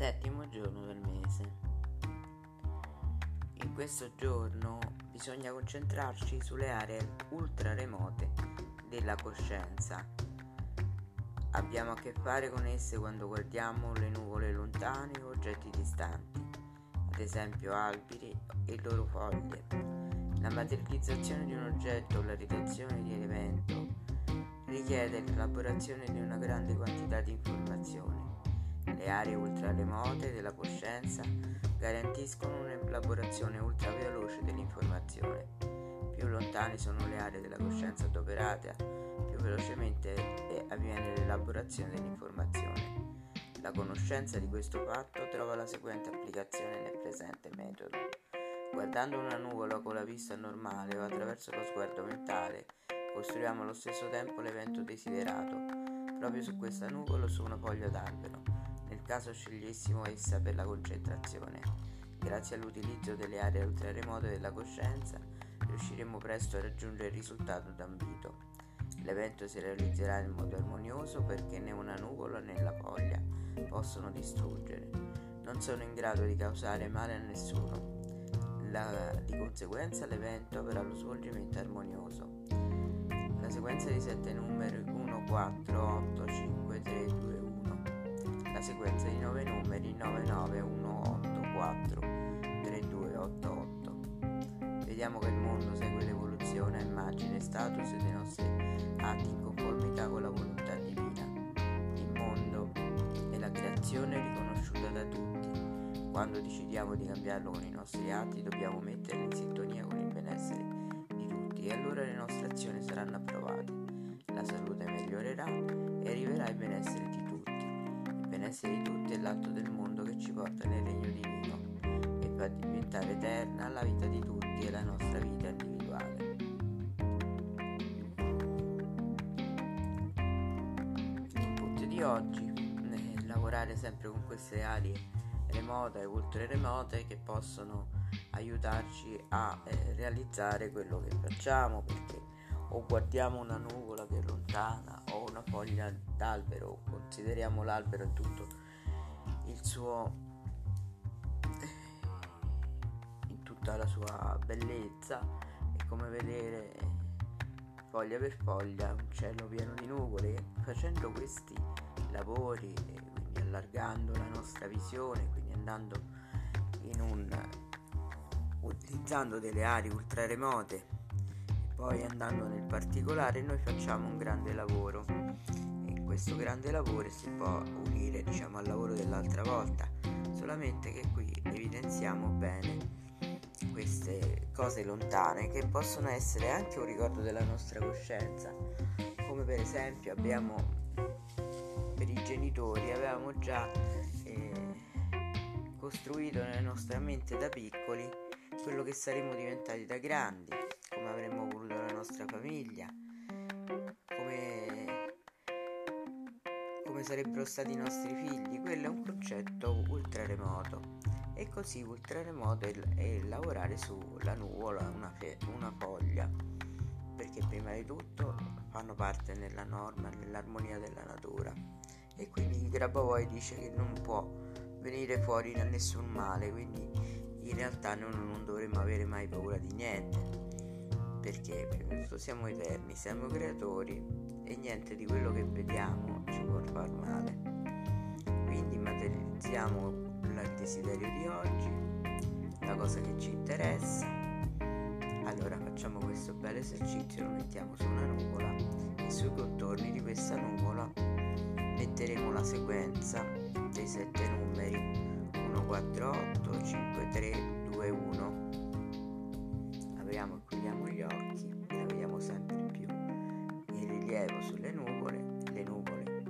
Settimo giorno del mese. In questo giorno bisogna concentrarci sulle aree ultra remote della coscienza. Abbiamo a che fare con esse quando guardiamo le nuvole lontane o oggetti distanti, ad esempio alberi e loro foglie. La materializzazione di un oggetto o la redazione di un evento richiede l'elaborazione di una grande quantità di informazioni. Le aree ultra remote della coscienza garantiscono un'elaborazione ultra veloce dell'informazione. Più lontane sono le aree della coscienza adoperate, più velocemente avviene l'elaborazione dell'informazione. La conoscenza di questo fatto trova la seguente applicazione nel presente metodo. Guardando una nuvola con la vista normale o attraverso lo sguardo mentale, costruiamo allo stesso tempo l'evento desiderato, proprio su questa nuvola o su una foglia d'albero, caso scegliessimo essa per la concentrazione. Grazie all'utilizzo delle aree ultraremote della coscienza, riusciremo presto a raggiungere il risultato d'ambito. L'evento si realizzerà in modo armonioso perché né una nuvola né la foglia possono distruggere. Non sono in grado di causare male a nessuno. La, di conseguenza l'evento avrà lo svolgimento armonioso. La sequenza di 7 numeri 1, 4, 8, 5, 3, 2, 1. La sequenza di 9 numeri 9, 9, 1, 8, 4, 3, 2, 8, 8. Vediamo che il mondo segue l'evoluzione immagine e status dei nostri atti in conformità con la volontà divina. Il mondo è la creazione riconosciuta da tutti. Quando decidiamo di cambiarlo con i nostri atti dobbiamo metterlo in sintonia con il benessere di tutti e allora le nostre azioni saranno approvate. La salute migliorerà e arriverà il benessere benessere di tutti è l'atto del mondo che ci porta nel regno divino e fa diventare eterna la vita di tutti e la nostra vita individuale. L'input di oggi è lavorare sempre con queste aree remote e ultra remote che possono aiutarci a eh, realizzare quello che facciamo perché o guardiamo una nuvola che è lontana o una foglia d'albero, consideriamo l'albero in tutto il suo in tutta la sua bellezza. È come vedere foglia per foglia un cielo pieno di nuvole facendo questi lavori quindi allargando la nostra visione quindi andando in un utilizzando delle aree ultra remote poi andando nel particolare noi facciamo un grande lavoro. E questo grande lavoro si può unire diciamo al lavoro dell'altra volta solamente che qui evidenziamo bene queste cose lontane che possono essere anche un ricordo della nostra coscienza. Come per esempio abbiamo per i genitori avevamo già eh, costruito nella nostra mente da piccoli quello che saremmo diventati da grandi come avremmo voluto nostra famiglia, come, come sarebbero stati i nostri figli. Quello è un concetto ultra remoto. E così ultra remoto è, è lavorare sulla nuvola, una, fe- una foglia, perché prima di tutto fanno parte nella norma, nell'armonia della natura. E quindi il Grabovoi dice che non può venire fuori da nessun male, quindi in realtà noi non dovremmo avere mai paura di niente perché tutto siamo eterni, siamo creatori e niente di quello che vediamo ci può far male. Quindi materializziamo il desiderio di oggi, la cosa che ci interessa. Allora facciamo questo bel esercizio, lo mettiamo su una nuvola e sui contorni di questa nuvola metteremo la sequenza dei sette numeri 1, 4, 8, 5, 3, 2, 1 apriamo e chiudiamo gli occhi e la vediamo sempre più in rilievo sulle nuvole. Le nuvole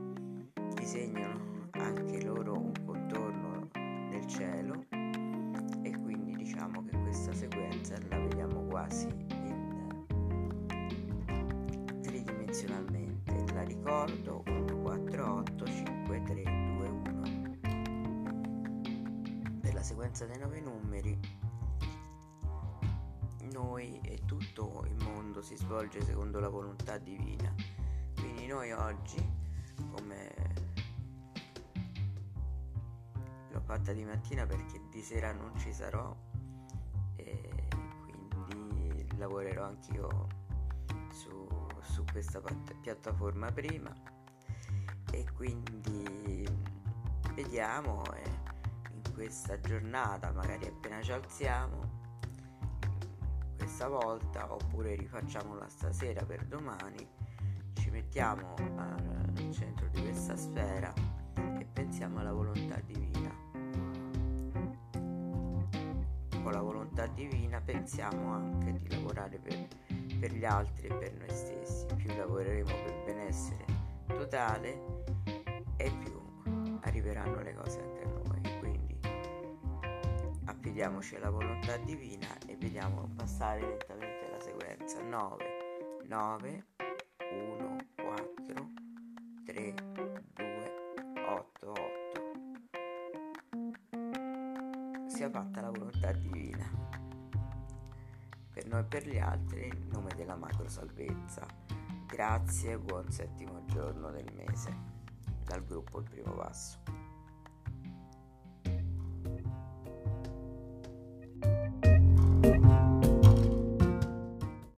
disegnano anche loro un contorno nel cielo e quindi diciamo che questa sequenza la vediamo quasi in tridimensionalmente. La ricordo 1, 4, 8, 5, 3, 2, 1. Per la sequenza dei nove numeri noi e tutto il mondo si svolge secondo la volontà divina. Quindi noi oggi, come lo fatta di mattina perché di sera non ci sarò e quindi lavorerò anch'io su, su questa piattaforma prima e quindi vediamo eh, in questa giornata magari appena ci alziamo volta oppure rifacciamola stasera per domani ci mettiamo al centro di questa sfera e pensiamo alla volontà divina. Con la volontà divina pensiamo anche di lavorare per, per gli altri e per noi stessi. Più lavoreremo per benessere totale e più arriveranno le cose anche a noi. Quindi affidiamoci alla volontà divina vediamo passare lentamente la sequenza. 9 9 1 4 3 2 8 8 sia fatta la volontà divina. Per noi e per gli altri in nome della macro salvezza grazie buon settimo giorno del mese. Dal gruppo Il Primo Passo